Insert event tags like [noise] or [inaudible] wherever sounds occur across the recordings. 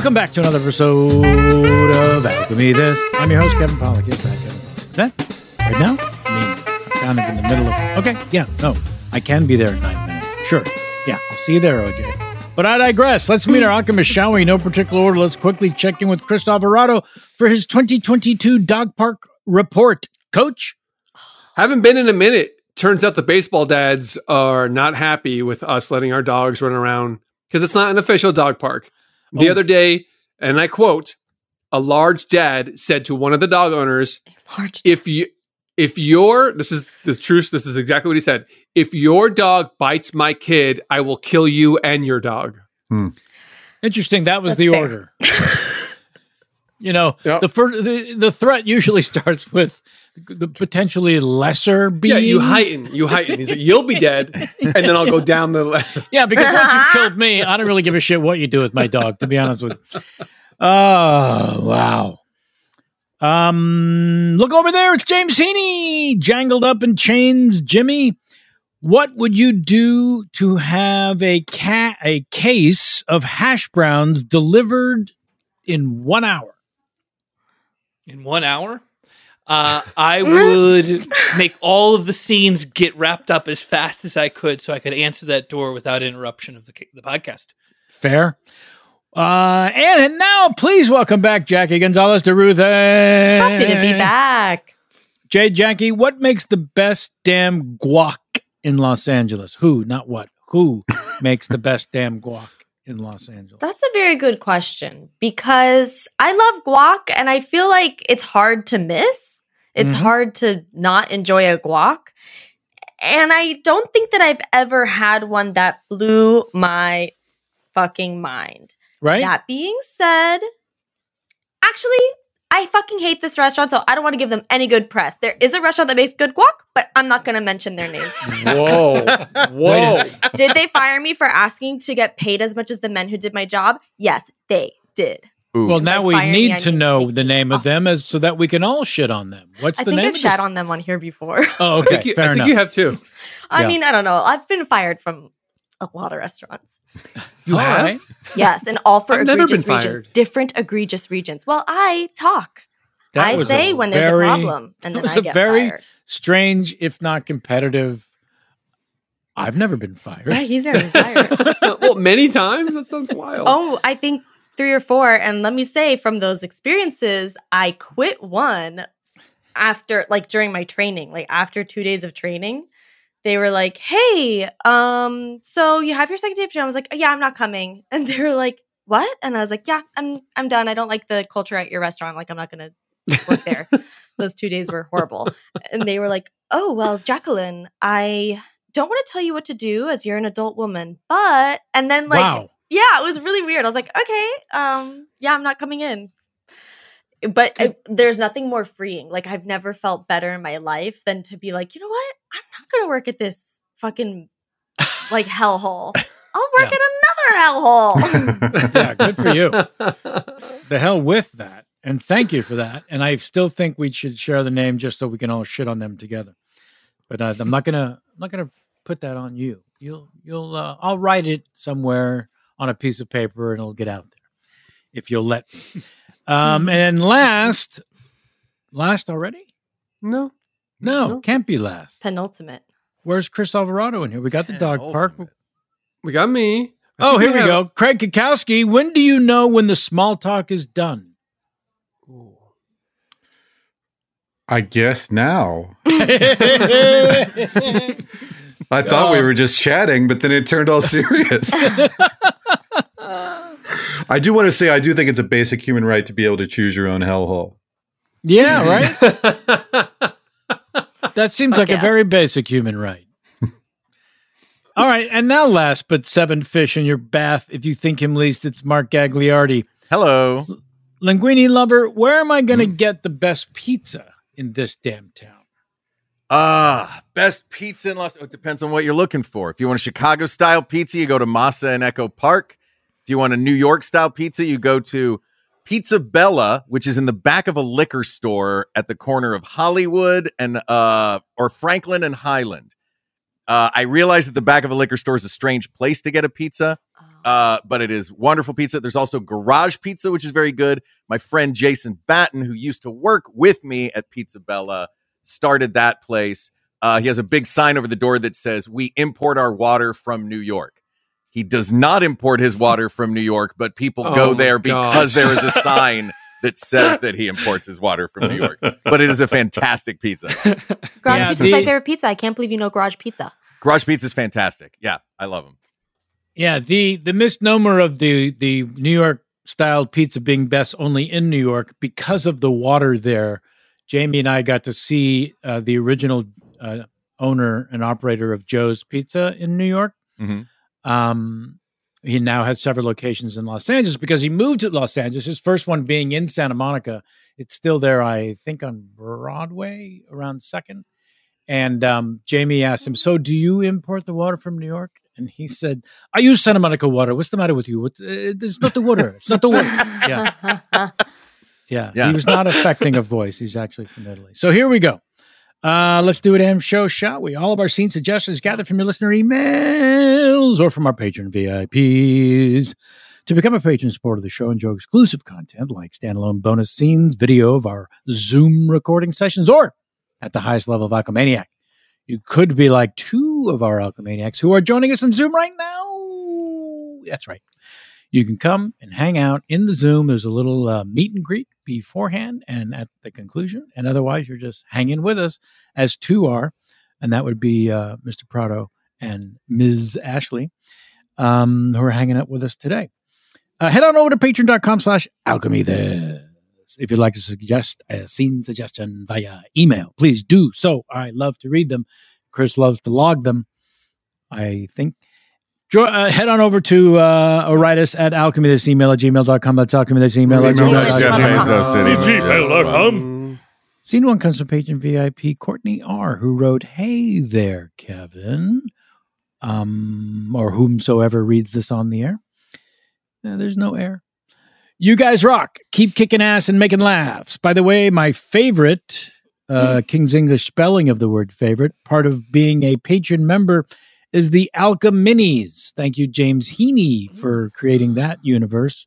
Welcome back to another episode of Alchemy This. I'm your host, Kevin Pollak. Yes, that, Kevin. Is that right now? I mean, kind of in the middle of. Okay, yeah, no, I can be there in nine minutes. Sure. Yeah, I'll see you there, OJ. But I digress. Let's meet our alchemist, shall we? No particular order. Let's quickly check in with Chris Alvarado for his 2022 dog park report. Coach? Haven't been in a minute. Turns out the baseball dads are not happy with us letting our dogs run around because it's not an official dog park. The Oh. other day, and I quote, a large dad said to one of the dog owners, Large. if you if your this is this truth this is exactly what he said if your dog bites my kid i will kill you and your dog hmm. Interesting. That was That's the fair. order. [laughs] you know, Yep. the first the, the threat usually [laughs] starts with the potentially lesser being. yeah you heighten you heighten he's like you'll be dead and then i'll go down the le- [laughs] Yeah, because once you've killed me, I don't really give a shit what you do with my dog, to be honest with you. Oh, wow. Um, look over there. It's James Heaney, jangled up in chains. Jimmy, what would you do to have a cat a case of hash browns delivered in one hour? In one hour. Uh, I would [laughs] make all of the scenes get wrapped up as fast as I could, so I could answer that door without interruption of the the podcast. Fair. Uh, and, and now, please welcome back Jackie Gonzalez de Ruth. Happy to be back. Jay Jackie, what makes the best damn guac in Los Angeles? Who, not what? Who makes the best damn guac in Los Angeles? That's a very good question because I love guac and I feel like it's hard to miss. It's Mhm. hard to not enjoy a guac. And I don't think that I've ever had one that blew my fucking mind. Right? That being said, actually, I fucking hate this restaurant, so I don't want to give them any good press. There is a restaurant that makes good guac, but I'm not going to mention their name. [laughs] Whoa. Whoa. did they fire me for asking to get paid as much as the men who did my job? Yes, they did. Well, now we fire me, need to need to know the name of them as so that we can all shit on them. What's I the name I've shat this? on them on here before. Oh, I okay. think, you, Fair I think enough. you have too. I Yeah. mean, I don't know. I've been fired from a lot of restaurants. You All have? right. Yes, and all for I've never egregious been regions. fired. Different egregious regions. Well, I talk. That I say a when there's a problem, and that then was I a get very fired. strange, if not competitive. I've never been fired. Yeah, he's never been fired. [laughs] well, many times? That sounds wild. oh, I think three or four. And let me say, from those experiences, I quit one after, like, during my training. Like after two days of training, they were like, "Hey, um, so you have your second day of training?" I was like, "Yeah, I'm not coming." And they were like, "What?" And I was like, "Yeah, I'm I'm done. I don't like the culture at your restaurant. Like, I'm not gonna work there." [laughs] Those two days were horrible. And they were like, "Oh well, Jacqueline, I." Don't want to tell you what to do as you're an adult woman, but and then like wow. yeah, it was really weird. I was like, okay, um, yeah, I'm not coming in. But it- there's nothing more freeing. Like I've never felt better in my life than to be like, you know what? I'm not gonna work at this fucking [laughs] like hellhole. I'll work Yeah. at another hellhole. [laughs] Yeah, good for you. [laughs] the hell with that. And thank you for that. And I still think we should share the name just so we can all shit on them together. But uh, I'm not gonna I'm not gonna put that on you. You'll you'll uh, I'll write it somewhere on a piece of paper and it'll get out there if you'll let me. Um, and last, last already? no. No, No. can't be last. Penultimate. Where's Chris Alvarado in here? We got the dog park. We got me. I Oh, here we have- go. Craig Cackowski. When do you know when the small talk is done? I guess now. I [laughs] [laughs] I thought we were just chatting, but then it turned all serious. [laughs] I do want to say I do think it's a basic human right to be able to choose your own hellhole. Yeah, right. [laughs] that seems Fuck like a very basic human right. [laughs] All right, and now last but seven fish in your bath. If you think him least, it's Mark Gagliardi. Hello. Linguini lover, where am I going to get the best pizza in this damn town? Ah, best pizza in Los. It depends on what you're looking for. If you want a Chicago style pizza, you go to Masa and Echo Park. If you want a New York style pizza, you go to Pizza Bella, which is in the back of a liquor store at the corner of Hollywood and uh or Franklin and Highland. Uh, I realize that the back of a liquor store is a strange place to get a pizza, uh, but it is wonderful pizza. There's also Garage Pizza, which is very good. My friend Jason Batten, who used to work with me at Pizza Bella, started that place. Uh, he has a big sign over the door that says, We import our water from New York. He does not import his water from New York, but people Oh go there because gosh. there is a sign that says that he imports his water from New York. But it is a fantastic pizza. [laughs] Garage Yeah, Pizza is my favorite pizza. I can't believe you know Garage Pizza. Garage Pizza is fantastic. Yeah, I love him. Yeah, the the misnomer of the the New York style pizza being best only in New York because of the water there. Jamie and I got to see uh, the original uh, owner and operator of Joe's Pizza in New York. Mhm. Um, he now has several locations in Los Angeles because he moved to Los Angeles. His first one being in Santa Monica. It's still there, I think, on Broadway around Second. And um, Jamie asked him, "So, do you import the water from New York?" And he said, "I use Santa Monica water. What's the matter with you? What, uh, it's not the water. It's not the water." Yeah, [laughs] yeah. Yeah. He was not affecting a voice. He's actually from Italy. So here we go. Uh, let's do it, damn show, shall we? All of our scene suggestions gathered from your listener emails or from our patron VIPs. To become a patron supporter of the show, and enjoy exclusive content like standalone bonus scenes, video of our Zoom recording sessions, or at the highest level of Alchemaniac. You could be like two of our Alchemaniacs who are joining us in Zoom right now. That's right. You can come and hang out in the Zoom. There's a little uh, meet and greet beforehand and at the conclusion. And otherwise, you're just hanging with us as two are. And that would be uh, Mr. Prado and Ms. Ashley, um, who are hanging out with us today. Uh, head on over to patreon.com slash alchemy this. If you'd like to suggest a scene suggestion via email, please do so. I love to read them Chris loves to log them. I think. Jo- uh, head on over to uh, or write us at alchemy this email at gmail.com. That's alchemy this email at Email gmail.com. Jeff Bezos did it. Scene one comes from patron VIP Courtney R, who wrote, "Hey there, Kevin," um, or whomsoever reads this on the air. Uh, there's no air. You guys rock. Keep kicking ass and making laughs. By the way, my favorite uh, King's English spelling of the word favorite, part of being a patron member, is the Alcheminis. Thank you, James Heaney, for creating that universe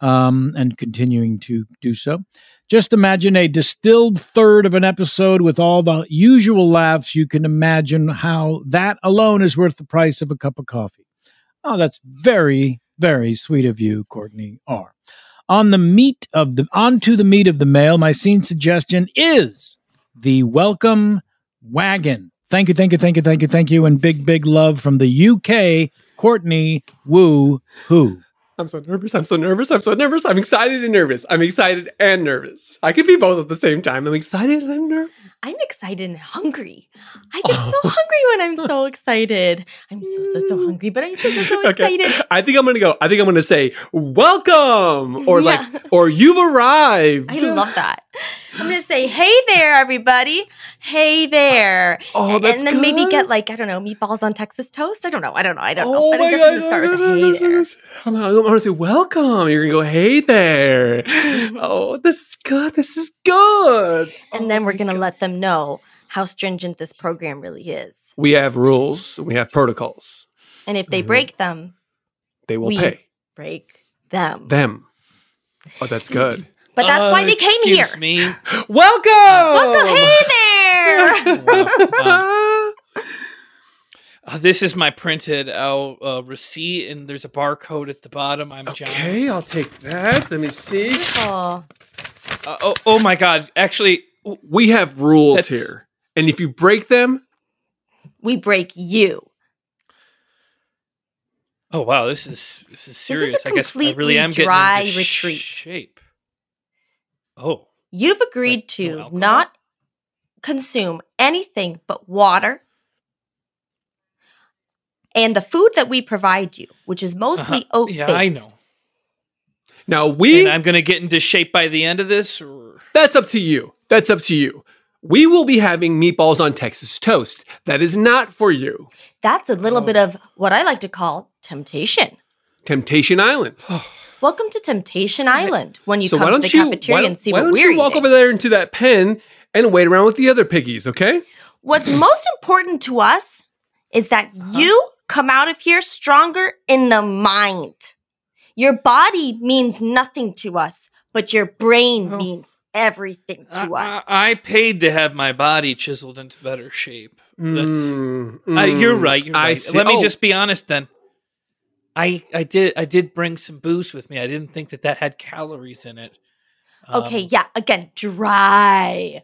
um, and continuing to do so. Just imagine a distilled third of an episode with all the usual laughs. You can imagine how that alone is worth the price of a cup of coffee. Oh, that's very, very sweet of you, Courtney R. On the meat of the onto the meat of the mail, my scene suggestion is the welcome wagon. Thank you, thank you, thank you, thank you, thank you, and big, big love from the UK, Courtney Woo Who. I'm so nervous. I'm so nervous. I'm so nervous. I'm excited and nervous. I'm excited and nervous. I could be both at the same time. I'm excited and I'm nervous. I'm excited and hungry. I get so oh. hungry when I'm so [laughs] excited. I'm so so so hungry, but I'm so so so excited. I think I'm gonna go. I think I'm gonna say welcome or Yeah. like or you've arrived. I love that. I'm gonna say, "Hey there, everybody! Hey there!" Oh, that's and then maybe get like I don't know meatballs on Texas toast. I don't know. I don't know. I don't know. Oh But I my God, I'm gonna start with "Hey there." I'm, gonna say welcome. You're gonna go, hey there. [laughs] Oh, this is good. This is good. And then we're gonna let them know how stringent this program really is. We have rules. We have protocols. And if they Mhm. break them, They will pay break them. them. Oh, that's [laughs] good. But that's why they came here. Excuse me. [gasps] Welcome. Welcome, hey there. [laughs] Uh, this is my printed out uh, receipt, and there's a barcode at the bottom. I'm John. Okay, I'll take that. Let me see. oh, Uh, oh, oh my God! Actually, We have rules That's- here. And if you break them, we break you. oh wow, this is this is is a serious. I guess I really completely am getting dry into retreat. shape. Oh, You've agreed to not consume anything but water and the food that we provide you, which is mostly oat based. Uh-huh. yeah, I know. now we And I'm gonna get into shape by the end of this. Or... That's up to you. That's up to you. We will be having meatballs on Texas toast. That is not for you. That's a Oh. little bit of what I like to call temptation. Temptation Island. [sighs] [sighs] [sighs] Welcome to Temptation Island when you so come to don't the you cafeteria why, and see why what don't we're you walk eating. over there into that pen and wait around with the other piggies, okay? What's [clears throat] most important to us is that you come out of here stronger in the mind. Your body means nothing to us, but your brain means everything to us. I, I paid to have my body chiseled into better shape. That's, Mm, Uh, you're mm, right. You're I right. see. Let me Oh. just be honest then. I I did I did bring some booze with me. I didn't think that that had calories in it. Um, okay, yeah, again, dry.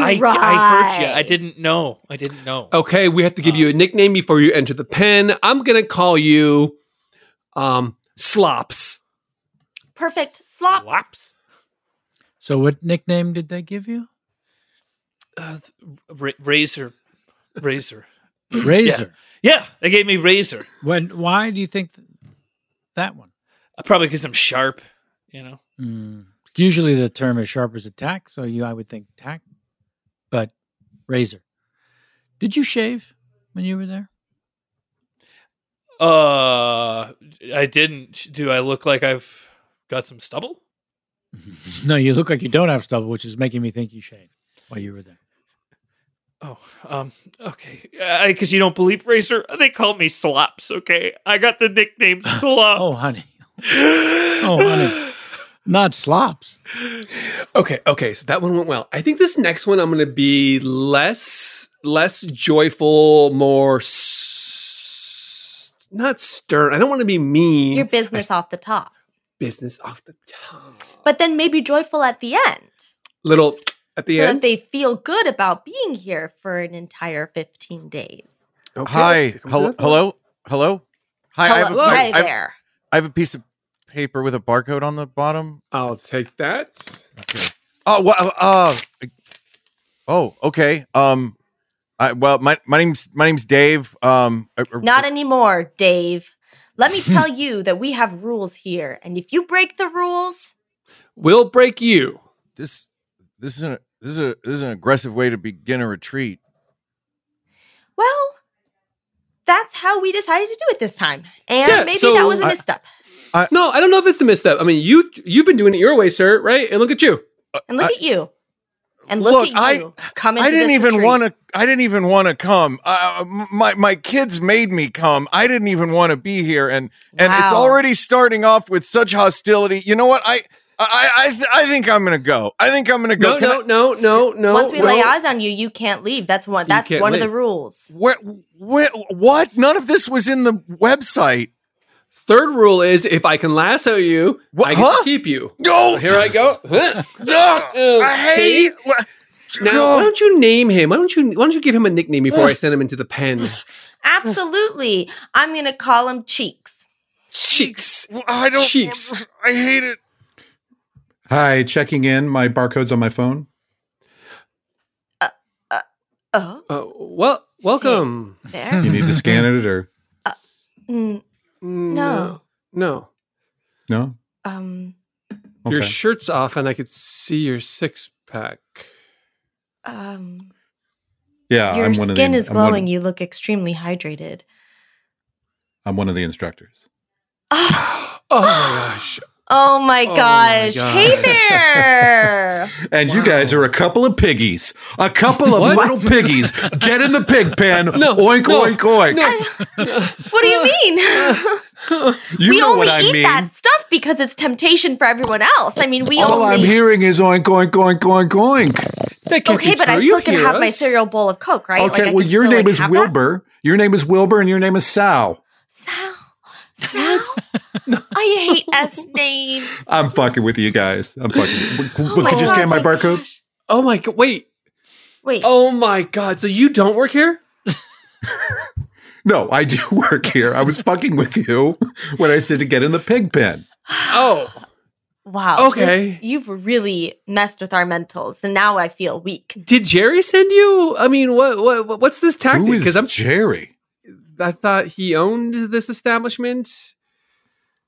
I, Dry. I heard you. I didn't know. I didn't know. Okay, we have to give you a nickname before you enter the pen. I'm gonna call you um Slops. Perfect. Slops. Slaps. So, what nickname did they give you? Uh, ra- razor, razor, Razor. Yeah. Yeah, they gave me razor. When? Why do you think th- that one? Uh, probably because I'm sharp. You know. Mm. Usually, the term is sharp as a tack, so you, I would think tack, but razor. Did you shave when you were there? Uh, I didn't. Do I look like I've got some stubble? [laughs] No, you look like you don't have stubble, which is making me think you shaved while you were there. Oh, um, okay. Because you don't believe Razor, they call me Slops. Okay, I got the nickname [laughs] Slops. oh, honey. Oh, honey. Not slops. Okay, okay, so that one went well. I think this next one I'm gonna be less less joyful, more s- not stern. I don't want to be mean. Your business off the top. business off the top. But then maybe joyful at the end. Little at the so end. that they feel good about being here for an entire 15 days. Okay. Hi, hello, hello, hello. Hi, I have, a, Hi I there. I have a piece of paper with a barcode on the bottom. I'll take that. Okay. Oh, well, uh, oh, okay. Um, I, well, my my name's my name's Dave. Um, uh, uh, Not anymore, Dave. Let me [laughs] tell you that we have rules here, and if you break the rules, We'll break you. this this is an this is a this is an aggressive way to begin a retreat. well, that's how we decided to do it this time. And Yeah, maybe so that was a I- misstep. no, I don't know if it's a misstep. I mean, you you've been doing it your way, sir, right? And look at you. And look I- at you. And look, Look, at I- you. Come into I didn't this even want to. I didn't even want to come. Uh, my my kids made me come. I didn't even want to be here, and and it's already starting off with such hostility. You know what? I I I th- I think I'm gonna go. I think I'm gonna go. No, Can no, I- no, no, no. Once we no. lay eyes on you, you can't leave. That's one. That's can't one of the rules. Where, where, what? None of this was in the website. Third rule is if I can lasso you, What- I get huh? keep you. No, Here I go. [laughs] Huh. Ugh, [laughs] I hate. Now, why don't you name him? Why don't you why don't you give him a nickname before I send him into the pen? [sighs] Absolutely. I'm gonna call him Cheeks. Cheeks. I don't. Cheeks. I hate it. Hi, checking in. My barcode's on my phone. Oh, Uh, well, welcome. there. You need to scan it or Mm, No. No. no? um. Your shirt's off and I could see your six pack. Um. Yeah, your I'm one of the. skin is I'm one- glowing. You look extremely hydrated. I'm one of the instructors. Oh, [gasps] Oh my gosh. Oh my Oh my gosh. Hey there. [laughs] And you guys are a couple of piggies. A couple of What? little piggies. Get in the pig pen. No, oink, no, oink, oink. what do you mean? [laughs] You we know only what I eat mean. that stuff because it's temptation for everyone else. I mean, we All only. I'm hearing is oink, oink, oink, oink, oink. Okay, but true. I You still can hear have my cereal bowl of Coke, right? Okay, Like, well, your name like, is have that? Wilbur. Your name is Wilbur, and your name is Sal. Sal. Sal. [laughs] I hate S names. I'm fucking with you guys. I'm fucking. Oh Could you scan my my barcode? gosh. Oh my god! Wait. Wait. Oh my god! So you don't work here? [laughs] No, I do [laughs] work here. I was fucking with you when I said to get in the pig pen. [sighs] Oh. Wow. Okay. You've, you've really messed with our mentals, and now I feel weak. Did Jerry send you? I mean, what what what's this tactic? Who is I'm Jerry? I thought he owned this establishment.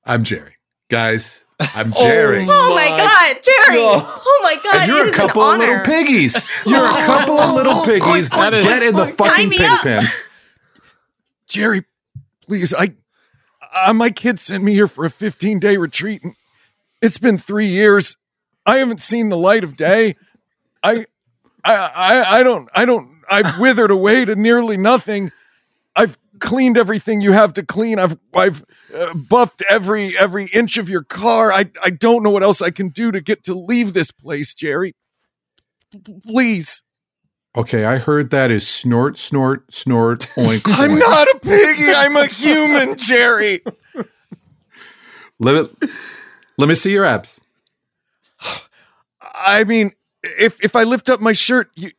I'm Jerry. Guys, I'm [laughs] Jerry. Oh my, my God, Jerry! God. Oh my God! and you're a couple of little piggies. You're a couple of little [laughs] piggies. That is- Get in the fucking pig up. pen. Jerry, please, I, uh, my kid sent me here for a 15 day retreat. And it's been three years. I haven't seen the light of day. I, I, I, I don't, I don't, I've [laughs] withered away to nearly nothing. I've cleaned everything you have to clean. I've, I've uh, buffed every, every inch of your car. I, I don't know what else I can do to get to leave this place, Jerry. Please. Okay, I heard that is snort, snort, snort, oink. [laughs] oink. I'm not a piggy. I'm a human, [laughs] Jerry. Let it. Let me see your abs. I mean, if if I lift up my shirt, you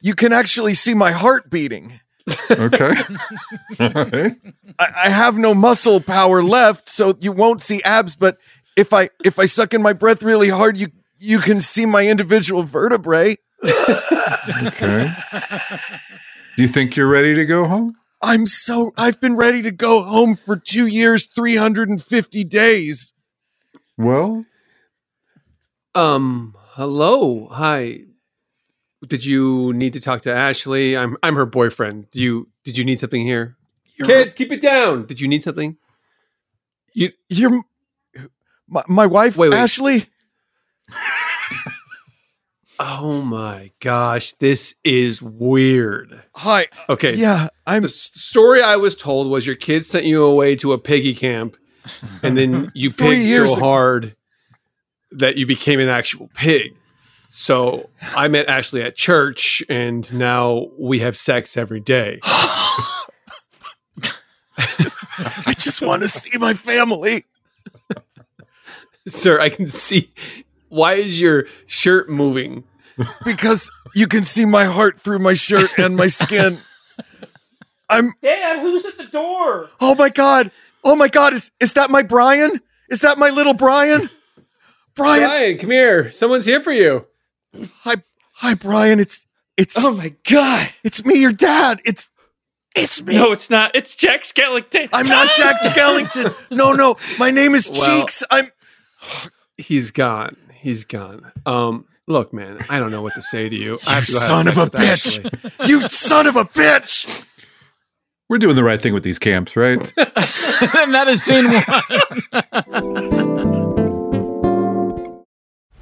you can actually see my heart beating. Okay. [laughs] All right. I, I have no muscle power left, so you won't see abs. But if I if I suck in my breath really hard, you you can see my individual vertebrae. Okay. Do you think you're ready to go home? I'm so I've been ready to go home for two years, three hundred and fifty days. Well, Um. Hello. Hi. Did you need to talk to Ashley? I'm I'm her boyfriend. Do you did you need something here? Kids, keep it down. Did you need something? You You're my, my wife, Wait, wait. Ashley. [laughs] Oh my gosh, this is weird. Hi. Okay. Yeah, I'm. The s- story I was told was your kids sent you away to a piggy camp, and then [laughs] you Three pigged years so ago. hard that you became an actual pig. So I met Ashley at church, and now we have sex every day. [gasps] I just want to see my family. Sir, I can see. Why is your shirt moving? because you can see my heart through my shirt and my skin. I'm Dad, who's at the door? oh my god. Oh my god, is is that my Brian? Is that my little Brian? Brian, Brian, come here. Someone's here for you. Hi hi Brian. It's It's Oh my god! it's me, your dad. It's it's me. No, it's not. It's Jack Skellington. I'm not [laughs] Jack Skellington. No, no. My name is Well- Cheeks. I'm He's gone. He's gone. Um, look, man, I don't know what to say to you. I have to You go son of a bitch. Ashley. you son of a bitch. We're doing the right thing with these camps, right? and that is scene one. [laughs]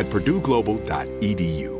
at purdueglobal.edu.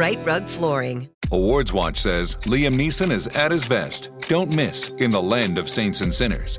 Rite Rug Flooring. Awards Watch says Liam Neeson is at his best. Don't miss in the land of saints and sinners.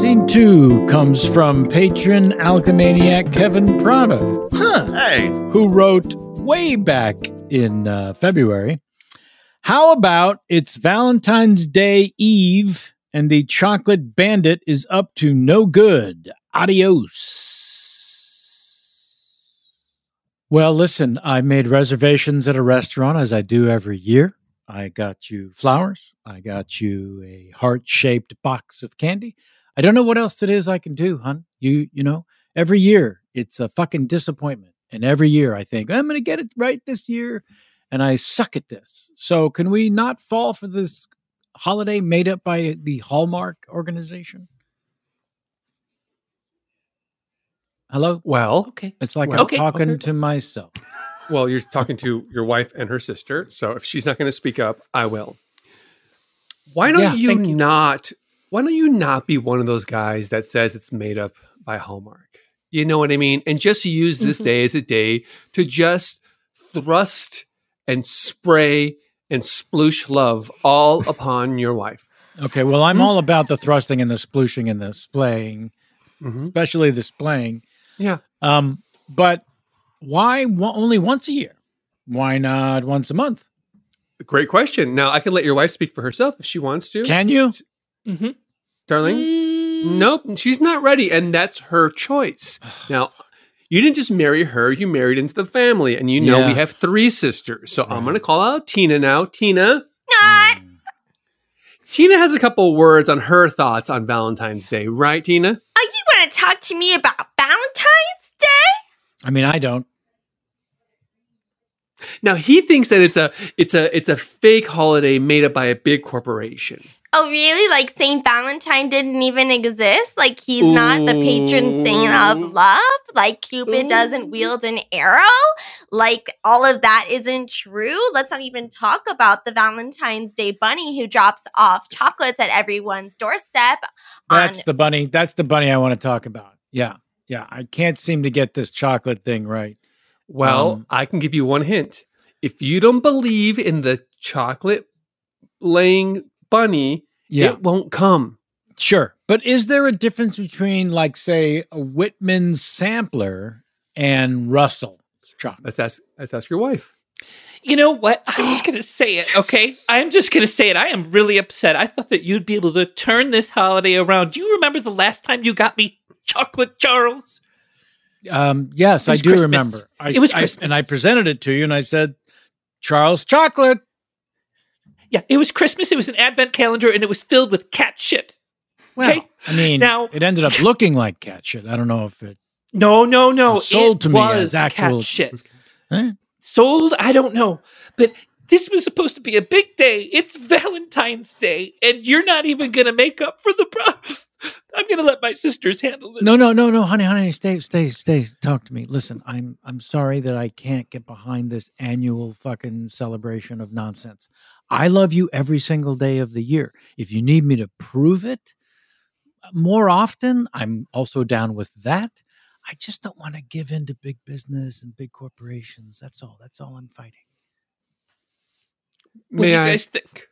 Scene two comes from patron alchemaniac Kevin Prado. Huh. Hey. Who wrote way back in uh, February. How about it's Valentine's Day Eve and the chocolate bandit is up to no good? Adios. Well, listen, I made reservations at a restaurant as I do every year. I got you flowers. I got you a heart shaped box of candy. I don't know what else it is I can do, hon. You, you know, every year it's a fucking disappointment. And every year I think, I'm going to get it right this year. And I suck at this. So can we not fall for this holiday made up by the Hallmark organization? Hello? Well, Okay. It's like Well, I'm talking okay. to myself. Well, you're talking to your wife and her sister. So if she's not going to speak up, I will. Why don't Yeah, you, you. not? Why don't you not be one of those guys that says it's made up by Hallmark? You know what I mean? And just use this Mhm. day as a day to just thrust and spray and sploosh love all upon your wife. Okay, well, I'm all about the thrusting and the splooshing and the splaying, especially the splaying. Yeah. Um, but why wo- only once a year? Why not once a month? Great question. Now I can let your wife speak for herself if she wants to. Can you? Mm-hmm. Darling? Nope, she's not ready, and that's her choice. now, you didn't just marry her, you married into the family, and you know Yeah. we have three sisters. So I'm going to call out Tina now. Tina? Not. Tina has a couple words on her thoughts on Valentine's Day, right, Tina? Oh, you want to talk to me about Valentine's Day? I mean, I don't. Now he thinks that it's a it's a it's a fake holiday made up by a big corporation. Oh, really? Like Saint Valentine didn't even exist? Like he's not the patron saint of love? Like Cupid doesn't wield an arrow? Like all of that isn't true? Let's not even talk about the Valentine's Day bunny who drops off chocolates at everyone's doorstep. That's the bunny. That's the bunny I want to talk about. Yeah, yeah. I can't seem to get this chocolate thing right. Well, Um, I can give you one hint. If you don't believe in the chocolate laying bunny, Yeah. it won't come. Sure. But is there a difference between, like, say, a Whitman sampler and Russell chocolate? Let's ask let's ask your wife. You know what? I'm just going to say it, [gasps] okay? I'm just going to say it. I am really upset. I thought that you'd be able to turn this holiday around. Do you remember the last time you got me chocolate, Charles? Um, yes, I do Christmas. remember. I, It was I- Christmas. and I presented it to you, and I said, "Charles, chocolate." Yeah, it was Christmas. It was an advent calendar, and it was filled with cat shit. Well, Okay? I mean, Now- it ended up looking like cat shit. I don't know if it No, no, no. sold it to me was as actual cat shit. Eh? Sold? I don't know. But this was supposed to be a big day. It's Valentine's Day, and you're not even going to make up for the problem. [laughs] I'm going to let my sisters handle this. No, no, no, no, honey, honey, stay, stay, stay. Talk to me. Listen, I'm, I'm sorry that I can't get behind this annual fucking celebration of nonsense. I love you every single day of the year. If you need me to prove it more often, I'm also down with that. I just don't want to give in to big business and big corporations. That's all. That's all I'm fighting. What do May you I? guys think?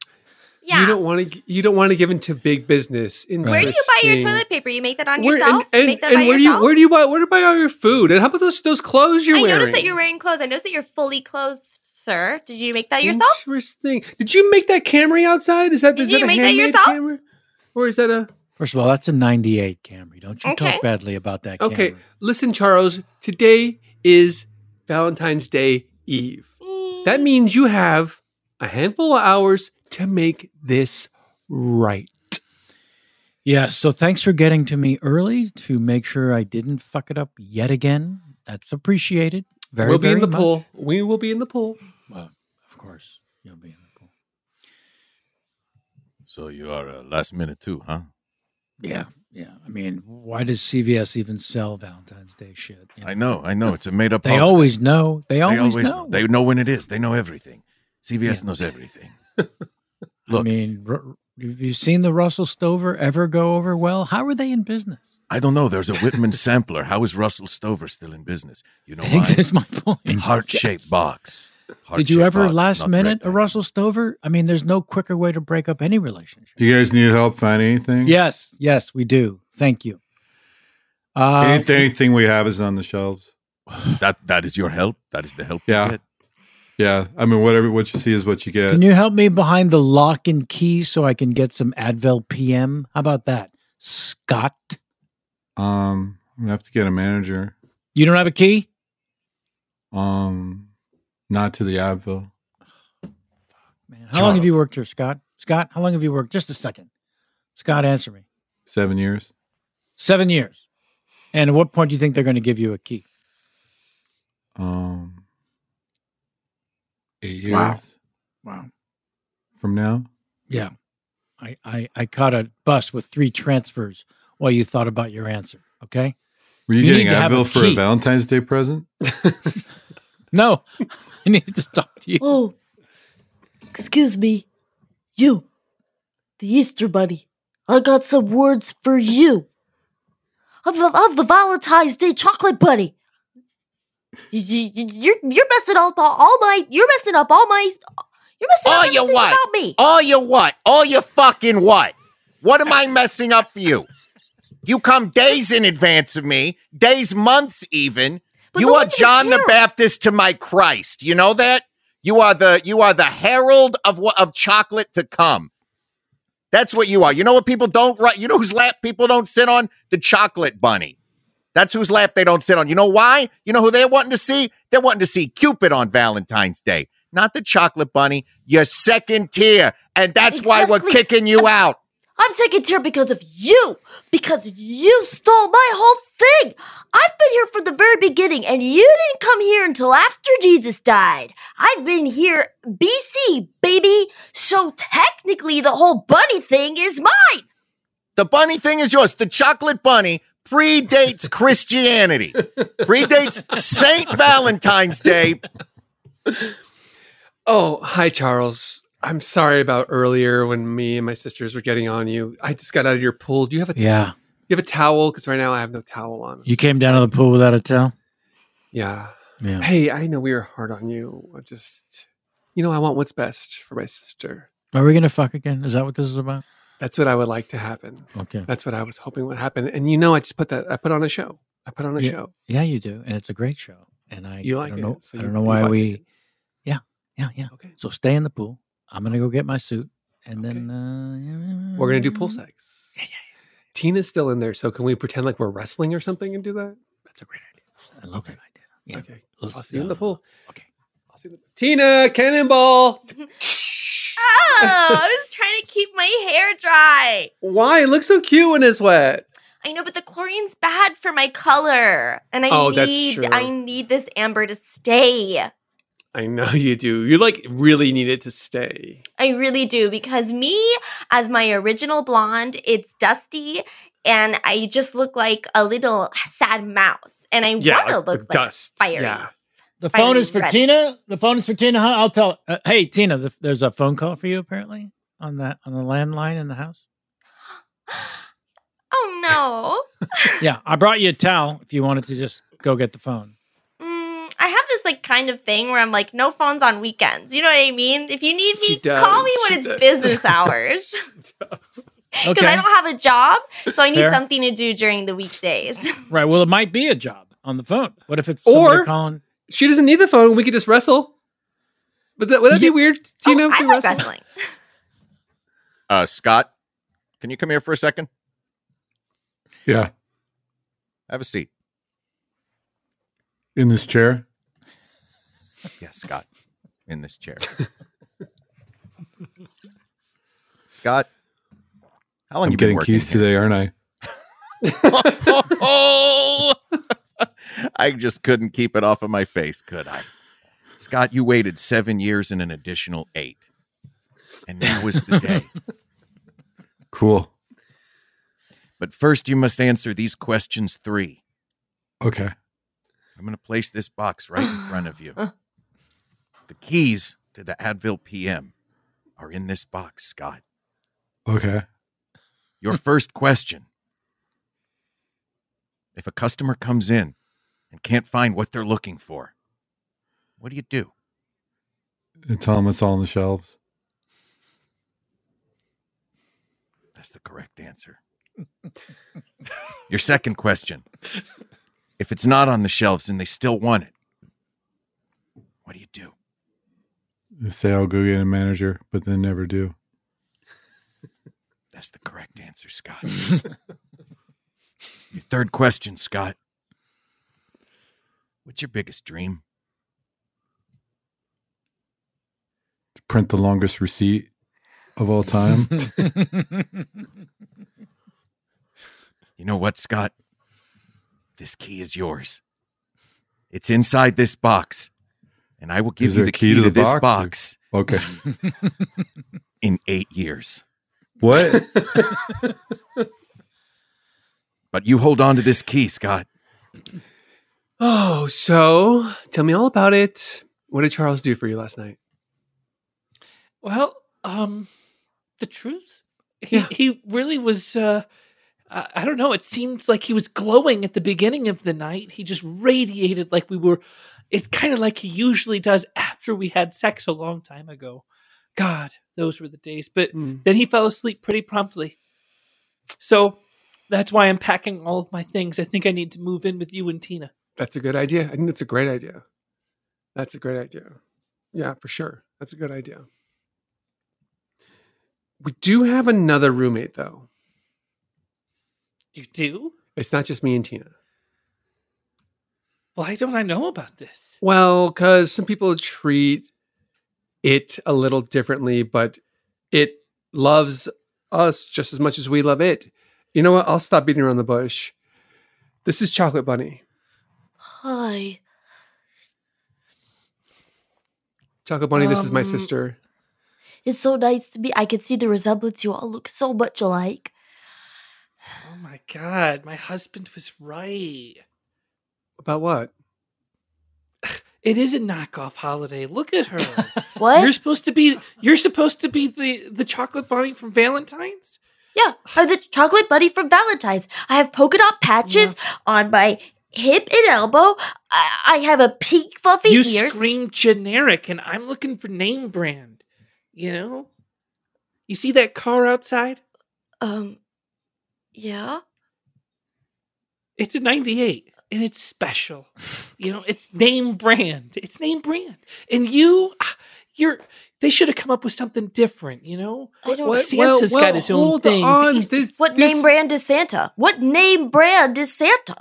Yeah. You don't want to. You don't want to give into big business. Where do you buy your toilet paper? You make that on Where- yourself? And, and, make that and by where yourself? do you where do you buy where do you buy all your food? And how about those those clothes you're I wearing? I noticed that you're wearing clothes. I noticed that you're fully clothed, sir. Did you make that yourself? Interesting. Did you make that Camry outside? Is that Did is that you a make that yourself? Camry? Or is that a First of all, that's a 98 Camry. Don't you Okay. talk badly about that Okay, listen, Charles. Today is Valentine's Day Eve. That mm. means you have a handful of hours to make this right. Yes. So thanks for getting to me early to make sure I didn't fuck it up yet again. That's appreciated. Very, we'll be in very the much. pool. We will be in the pool. Well, of course, you'll be in the pool. So you are uh, last minute too, huh? Yeah, yeah. I mean, why does CVS even sell Valentine's Day shit? you I know, I know. It's a made up. They always know. They always, know. know. They know when it is. They know everything. CVS knows everything. [laughs] Look, I mean, r- have you seen the Russell Stover ever go over well? How are they in business? I don't know. There's a Whitman sampler. How is Russell Stover still in business? You [laughs] know why? that's my point. Heart shaped [laughs] box. Did you ever box, last minute a Russell Stover? I mean, there's no quicker way to break up any relationship. You guys need help finding anything? Yes, yes, we do. Thank you. Uh, anything, anything we have is on the shelves. [sighs] That that is your help. That is the help. you Yeah. get. Yeah. I mean, whatever what you see is what you get. Can you help me behind the lock and key so I can get some Advil PM? How about that, Scott? um, I'm gonna have to get a manager. You don't have a key? Um, not to the Advil. [sighs] How long have you worked here, Scott? Scott, how long have you worked? Just a second. Scott, answer me. Seven years. Seven years. And at what point do you think they're going to give you a key? Um, eight years Wow. Wow. from now. Yeah. I, I, I caught a bus with three transfers while you thought about your answer. Okay. Were you, You getting need a Advil for a. Valentine's Day present? [laughs] No, I need to talk to you. Oh, excuse me. You, the Easter Bunny. I got some words for you. of the, of the Valentine's Day chocolate bunny. You, you, you're you're messing up all, all my you're messing up all my you're messing All up you everything what? about me. All your what? All your fucking what? What am I messing up for you? You come days in advance of me, days, months even. You are John the. Baptist to my Christ. You know that? You are the you are the herald of what of chocolate to come. That's what you are. You know what people don't write? You know whose lap people don't sit on? The chocolate bunny. That's whose lap they don't sit on. You know why? You know who they're wanting to see? They're wanting to see Cupid on Valentine's Day, not the chocolate bunny. You're second tier, and that's why we're kicking you out. I'm second tier because of you. Because you stole my whole thing. I've been here from the very beginning, and you didn't come here until after Jesus died. I've been here BC, baby. So technically, the whole bunny thing is mine. The bunny thing is yours. The chocolate bunny predates [laughs] Christianity, predates Saint Valentine's Day. Oh, hi, Charles. I'm sorry about earlier when me and my sisters were getting on you. I just got out of your pool. Do you have a Yeah. You have a towel? Because right now I have no towel on. You came down to the pool without a towel? Yeah. Yeah. Hey, I know we were hard on you. I just, you know, I want what's best for my sister. Are we gonna fuck again? Is that what this is about? That's what I would like to happen. Okay. That's what I was hoping would happen. And you know, I just put that. I put on a show. I put on a yeah, show. Yeah, you do, and it's a great show. And I, You I like don't it, know, so I don't know why we. it. Yeah, yeah, yeah. Okay. So stay in the pool. I'm gonna go get my suit, and then uh, We're gonna do pool sex. Yeah, yeah, yeah. Tina's still in there, so can we pretend like we're wrestling or something and do that? That's a great idea. I love that idea. Yeah. Okay. Let's- I'll see you in the pool. Okay. I'll see you. Tina, cannonball. Oh, I was trying to keep my hair dry. Why? It looks so cute when it's wet. I know, but the chlorine's bad for my color, and I Oh, that's need true. I need this amber to stay. I know you do. You like really need it to stay. I really do because me, as my original blonde, it's dusty, and I just look like a little sad mouse, and I Yeah, want to like look like dust. fiery. Yeah. The Fiery phone is for red. Tina. The phone is for Tina. Huh? I'll tell. Uh, hey, Tina, the, there's a phone call for you apparently on that on the landline in the house. [gasps] Oh no. [laughs] yeah, I brought you a towel if you wanted to just go get the phone. Mm, I have this like kind of thing where I'm like, no phones on weekends. You know what I mean? If you need me, call me when She it's does. business [laughs] hours. Because [laughs] Okay, I don't have a job, so I need Fair. something to do during the weekdays. [laughs] right. Well, it might be a job on the phone. What if it's somebody Or calling? she doesn't need the phone. We could just wrestle. But that, would that be weird, Tina? oh, if I we like wrestle? wrestling. Uh, Scott, can you come here for a second? Yeah. Have a seat. In this chair. Yeah, Scott, in this chair. [laughs] Scott, how long I'm you been getting working keys here? today, aren't I? oh, [laughs] I just couldn't keep it off of my face, could I? Scott, you waited seven years and an additional eight. And now is the day. [laughs] Cool. But first, you must answer these questions three. Okay. I'm going to place this box right in front of you. [gasps] Uh. The keys to the Advil PM are in this box, Scott. Okay. Your [laughs] first question If a customer comes in and can't find what they're looking for, what do you do? And tell them it's all on the shelves. That's the correct answer. [laughs] Your second question If it's not on the shelves and they still want it, what do you do? Say I'll go get a manager, but then never do. [laughs] That's the correct answer, Scott. [laughs] Your third question, Scott. What's your biggest dream? To print the longest receipt of all time. [laughs] You know what, Scott? This key is yours. It's inside this box, and I will give Is you the key, key to, to the this box, or- box okay. [laughs] in eight years. What? [laughs] But you hold on to this key, Scott. Oh, so tell me all about it. What did Charles do for you last night? Well, um, the truth, he Yeah. he really was uh I, I don't know. It seemed like he was glowing at the beginning of the night. He just radiated like we were. It kind of like he usually does after we had sex a long time ago. God, those were the days. But Hmm. then he fell asleep pretty promptly. So that's why I'm packing all of my things. I think I need to move in with you and Tina. That's a good idea. I think that's a great idea. That's a great idea. Yeah, for sure. That's a good idea. We do have another roommate though. You do? It's not just me and Tina. Why don't I know about this? Well, because some people treat it a little differently, but it loves us just as much as we love it. You know what? I'll stop beating around the bush. This is Chocolate Bunny. Hi. Chocolate Bunny, this is my Um, sister. It's so nice to be. I can see the resemblance. You all look so much alike. Oh my god, my husband was right. About what? [sighs] It is a knockoff holiday. Look at her. [laughs] What? You're supposed to be you're supposed to be the the chocolate bunny from Valentine's? Yeah, I'm the chocolate bunny from Valentine's. I have polka dot patches on my hip and elbow. I, I have a pink fluffy you ears. scream generic and I'm looking for name brand. You know? You see that car outside? Um, yeah. It's a 98 and it's special. You know, it's name brand. It's name brand. And you ah, you're they should have come up with something different, you know? I don't. What? Santa's Well, got his own thing. on. This- What this- name brand is Santa? What name brand is Santa?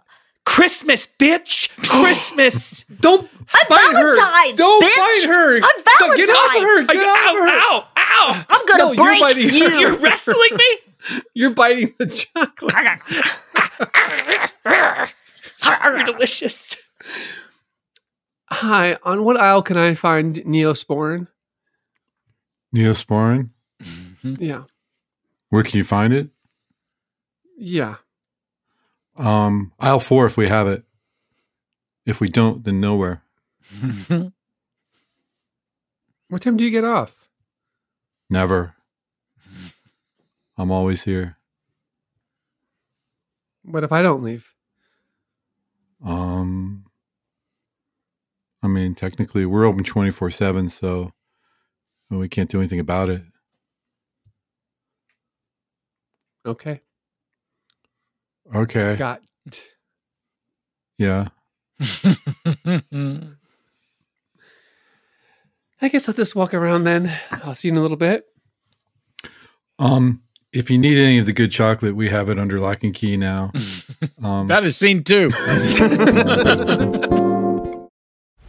Christmas, bitch! [gasps] Christmas! Don't I'm bite her. Don't bitch. bite her. I'm Stop, Get off of her. Get off of her. ow, ow! I'm gonna No, you're break biting her. you. You're wrestling me? [laughs] You're biting the chocolate. [laughs] [laughs] You're [laughs] delicious. Hi, on what aisle can I find Neosporin? Neosporin. Yeah. Where can you find it? Yeah. Um, aisle four if we have it. If we don't, then nowhere. [laughs] What time do you get off? Never. I'm always here. What if I don't leave? Um, I mean, technically, we're open 24 7, so we can't do anything about it. Okay. Okay. Got. Yeah. [laughs] I guess I'll just walk around then. I'll see you in a little bit. Um, if you need any of the good chocolate, we have it under lock and key now. [laughs] Um, That is scene two. [laughs] [laughs]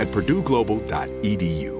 at purdueglobal.edu.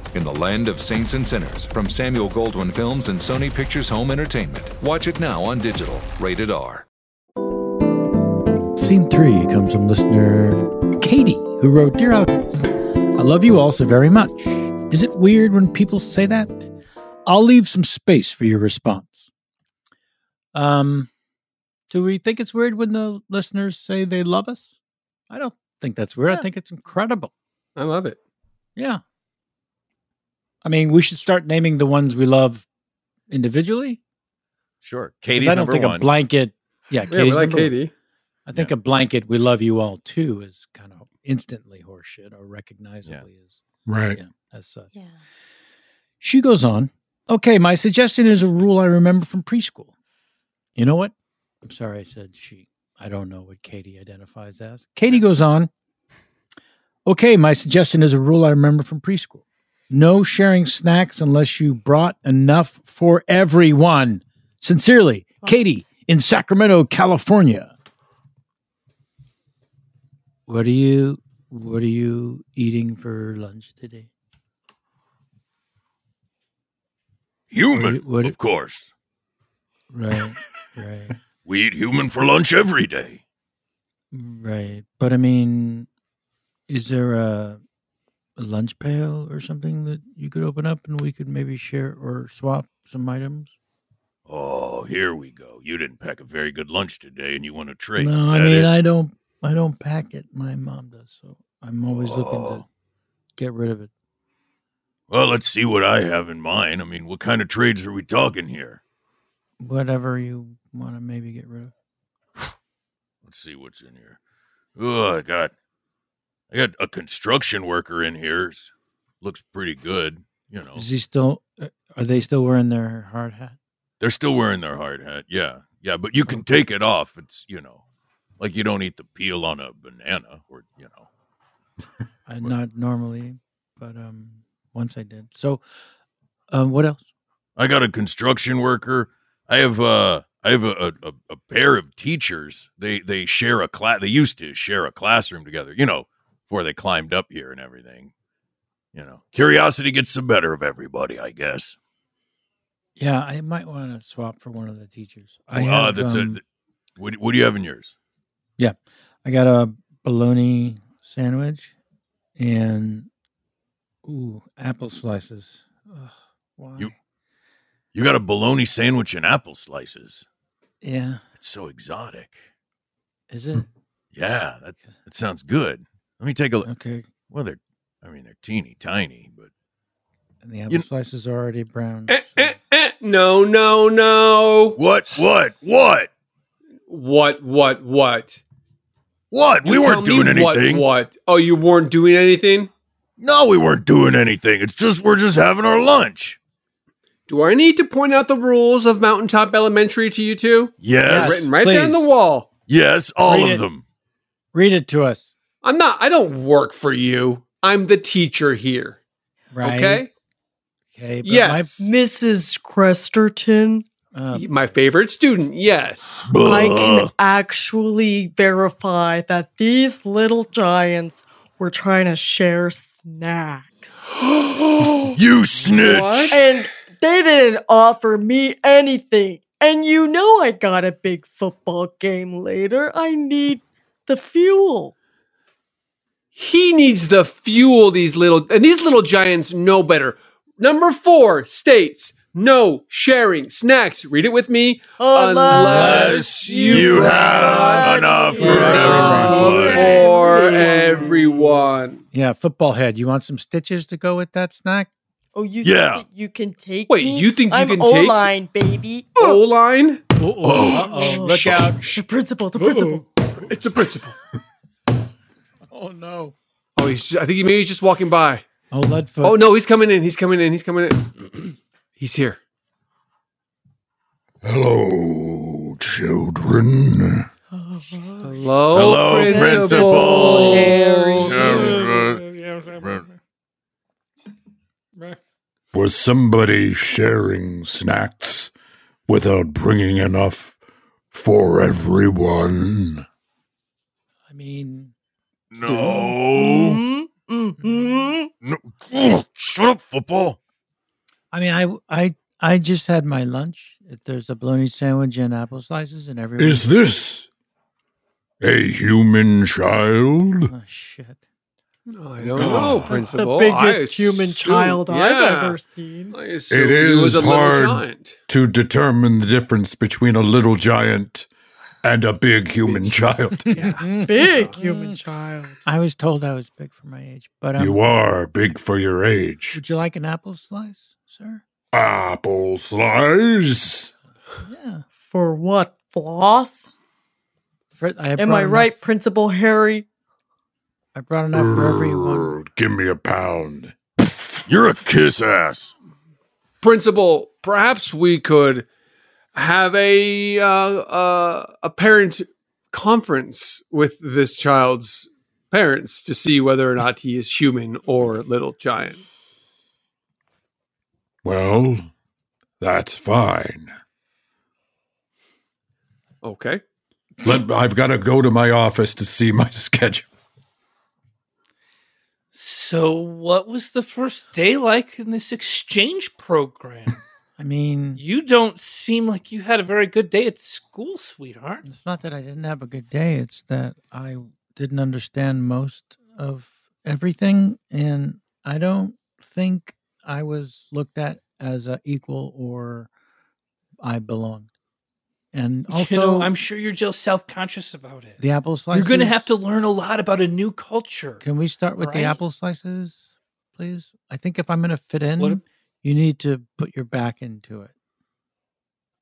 In the land of saints and sinners, from Samuel Goldwyn Films and Sony Pictures Home Entertainment. Watch it now on digital, rated R. Scene three comes from listener Katie, who wrote Dear Alchemist, I love you all so very much. Is it weird when people say that? I'll leave some space for your response. Um, do we think it's weird when the listeners say they love us? I don't think that's weird. I think it's incredible. I love it. Yeah. I mean, we should start naming the ones we love individually. Sure, Katie's I don't think one. a blanket. Yeah, Yeah, we like number one. Katie. I think a blanket "We love you all" too is kind of instantly horseshit or recognizably is Right. yeah, as such. She goes on. Okay, my suggestion is a rule I remember from preschool. You know what? I'm sorry I said she. I don't know what Katie identifies as. Katie goes on. Okay, my suggestion is a rule I remember from preschool. No sharing snacks unless you brought enough for everyone. Sincerely, Katie in Sacramento, California. What are you what are you eating for lunch today? Human, What- what- of course. Right, [laughs] right. We eat human for lunch every day. Right. But I mean, is there a, a lunch pail or something that you could open up and we could maybe share or swap some items? Oh, here we go. You didn't pack a very good lunch today, and you want to trade. no, I mean it? I don't I don't pack it. My mom does, so I'm always looking Oh. to get rid of it. Well, let's see what I have in mind. I mean, what kind of trades are we talking here? Whatever you want to maybe get rid of. Let's see what's in here. Oh, I got, I got a construction worker in here. Looks pretty good. You know, Is he still uh, are they still wearing their hard hat? they're still wearing their hard hat. Yeah, yeah, but you can take it off. It's you know, like you don't eat the peel on a banana, or you know. [laughs] I not normally, but um once I did. So um what else? I got a construction worker. I have uh I have a, a, a pair of teachers. They they share a class. They used to share a classroom together. You know, before they climbed up here and everything. You know, curiosity gets the better of everybody. I guess. Yeah, I might want to swap for one of the teachers. I Well, uh, that's um, it. What, what do you have in yours? Yeah, I got a bologna sandwich and ooh apple slices. Ugh, why? You you got a bologna sandwich and apple slices. yeah, It's so exotic. is it Yeah, that that sounds good. Let me take a look. okay? Well, they're I mean they're teeny tiny, but And the apple You- slices are already brown. Eh, eh, eh. No, no, no. what what what What, what, what? what? we weren't doing what, anything. What, Oh, you weren't doing anything? No, we weren't doing anything. It's just we're just having our lunch. Do I need to point out the rules of Mountaintop Elementary to you two? Yes. Written right there on the wall. Yes, all Read of it. them. Read it to us, I'm not, I don't work for you. I'm the teacher here. right? Okay? Okay, but Yes. Mrs. Cresterton. Uh, My favorite student. Yes. I can actually verify that these little giants were trying to share snacks. [gasps] You snitch. And they didn't offer me anything. And you know I got a big football game later. I need the fuel. He needs to fuel these little, and these little giants know better. Number four states no sharing snacks. Read it with me. Unless you have enough for everyone. For everyone. yeah, football head. You want some stitches to go with that snack? Oh, you Yeah. think that you can take Wait, me? you think you I'm can take- O-line, baby. O line. Oh, uh-oh. Look out. The principal, the principal. It's the principal. Oh, no. Oh, he's. Just, I think he maybe he's just walking by. Oh, Leadfoot. Oh no, he's coming in. He's coming in. He's coming in. [clears throat] he's here. Hello, children. Hello, Hello, Principal. Was somebody sharing snacks without bringing enough for everyone? I mean, No. Mm-hmm. No. Ugh, Shut up, football. I mean, I, I, I just had my lunch. There's a bologna sandwich and apple slices, and everyone. Is this a human child? Oh shit! I don't know, principal. The I biggest human assume- child I've ever seen. I assumed It he was a hard giant. to determine the difference between a little giant and a big human child. [laughs] Yeah. [laughs] Big human child. I was told I was big for my age, but um, You are big for your age. Would you like an apple slice, sir? Apple slice. Yeah. For what? Floss? For, I Am brought I enough- right, Principal Harry? I brought enough for everyone. Give me a pound. You're a kiss ass. Principal, perhaps we could have a uh, uh, a parent conference with this child's parents to see whether or not he is human or little giant. Well, that's fine. Okay. Let, I've got to go to my office to see my [laughs] schedule. So, what was the first day like in this exchange program? I mean, you don't seem like you had a very good day at school, sweetheart. It's not that I didn't have a good day. It's that I didn't understand most of everything, and I don't think I was looked at as a equal or I belonged. And also, you know, I'm sure you're just self conscious about it. the apple slices. You're going to have to learn a lot about a new culture. Can we start with the apple slices, please? I think if I'm going to fit in, What- you need to put your back into it.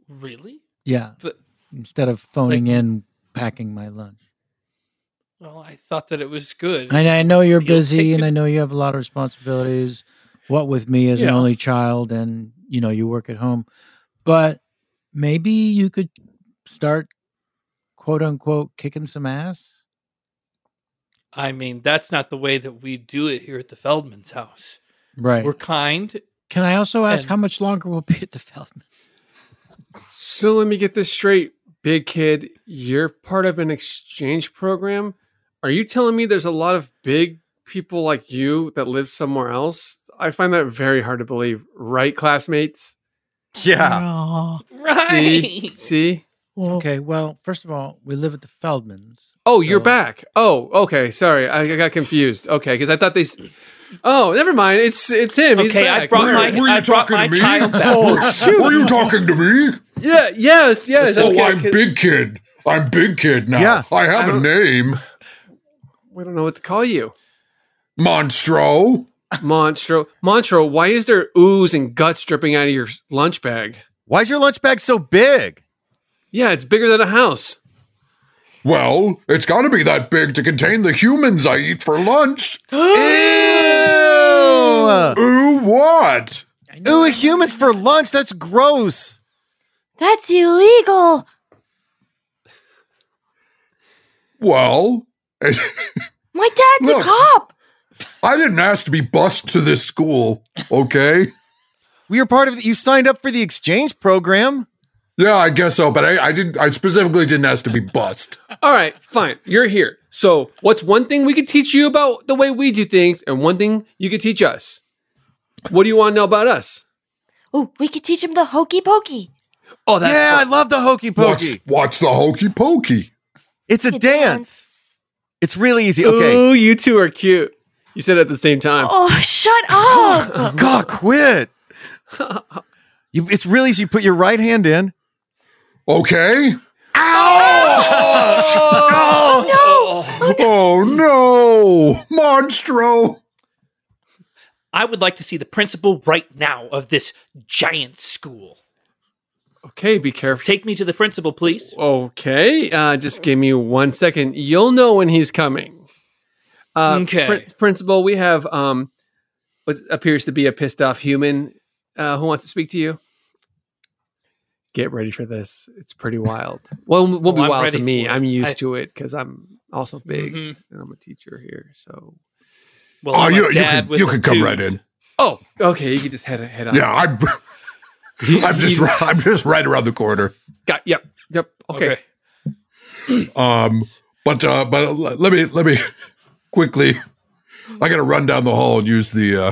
Really? Yeah. But- Instead of phoning Like- in, packing my lunch. Well, I thought that it was good. I, I know you're You'll busy and I know you have a lot of responsibilities. What with me as an only child and you know you work at home. But maybe you could start quote unquote kicking some ass. I mean, that's not the way that we do it here at the Feldman's house. Right. We're kind. Can I also ask And- how much longer we'll be at the Feldman? So let me get this straight, big kid. You're part of an exchange program. Are you telling me there's a lot of big people like you that live somewhere else? I find that very hard to believe. Right, classmates? Yeah. See? See? Okay, well, first of all, we live at the Feldmans. Oh, you're back. Oh, okay. Sorry, I, I got confused. Okay, because I thought they. S- Oh, never mind. It's it's him. He's Okay, I back. brought my- Were you I brought talking my to me? child back. Oh, shoot. [laughs] were you talking to me? Yeah. Yes. Yes. oh, okay, I'm 'cause- big kid. I'm big kid now. Yeah. I have I a name. We don't know what to call you. Monstro. Monstro. Monstro. Why is there ooze and guts dripping out of your lunch bag? Why is your lunch bag so big? Yeah, it's bigger than a house. Well, it's got to be that big to contain the humans I eat for lunch. [gasps] [gasps] [gasps] Ew! Ooh, what? Ooh, humans for lunch? That's gross. That's illegal. Well, [laughs] My dad's Look. a cop. I didn't ask to be bused to this school, okay? We are part of the, you signed up for the exchange program. Yeah, I guess so, but I, I didn't. I specifically didn't ask to be bussed. All right, fine. You're here. So, what's one thing we could teach you about the way we do things, and one thing you could teach us? What do you want to know about us? Oh, we could teach him the hokey pokey. Oh, that's yeah, I love the hokey What's, pokey. watch the hokey pokey? It's a dance. It's really easy. Okay. Ooh, you two are cute. You said it at the same time. Oh, shut up. [laughs] [laughs] God, quit. [laughs] You, it's really easy. You put your right hand in. Okay. Oh, no! Oh no, Monstro! I would like to see the principal right now of this giant school. Okay, be careful. Take me to the principal, please. Okay, uh, just give me one second. You'll know when he's coming. Uh, Okay. prin- principal, we have um, what appears to be a pissed off human uh, who wants to speak to you. Get ready for this. It's pretty [laughs] wild. Well, it won't be I'm wild to me. I'm used I- to it because I'm also big Mhm. and I'm a teacher here. So, Well, Oh, you, you dad can you can come tooth. right in. oh, okay, you can just head head on. Yeah, [laughs] I'm. I'm just I'm just right around the corner. Got yep yep. Okay. [clears throat] Um, but uh, but let me let me [laughs] quickly. I got to run down the hall and use the uh,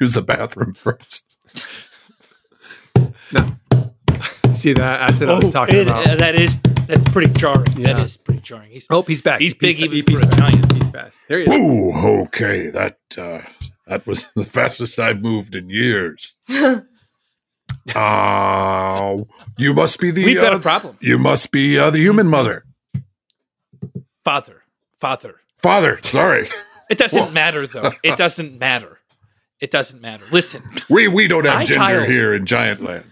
use the bathroom first. See that? That's what I was Oh, talking it- about. uh, that is that's pretty jarring. Yeah. That is pretty jarring. He's, oh, he's back. He's big He's- even for a back. giant. He's fast. There he is. Ooh, okay. That uh, that was [laughs] the fastest I've moved in years. [laughs] Uh, you must be the. We've got uh, a problem. You must be uh, the human mother, Father, father. father. Sorry, [laughs] It doesn't matter though. It doesn't matter. It doesn't matter. Listen, we we don't have My gender child- here in Giantland.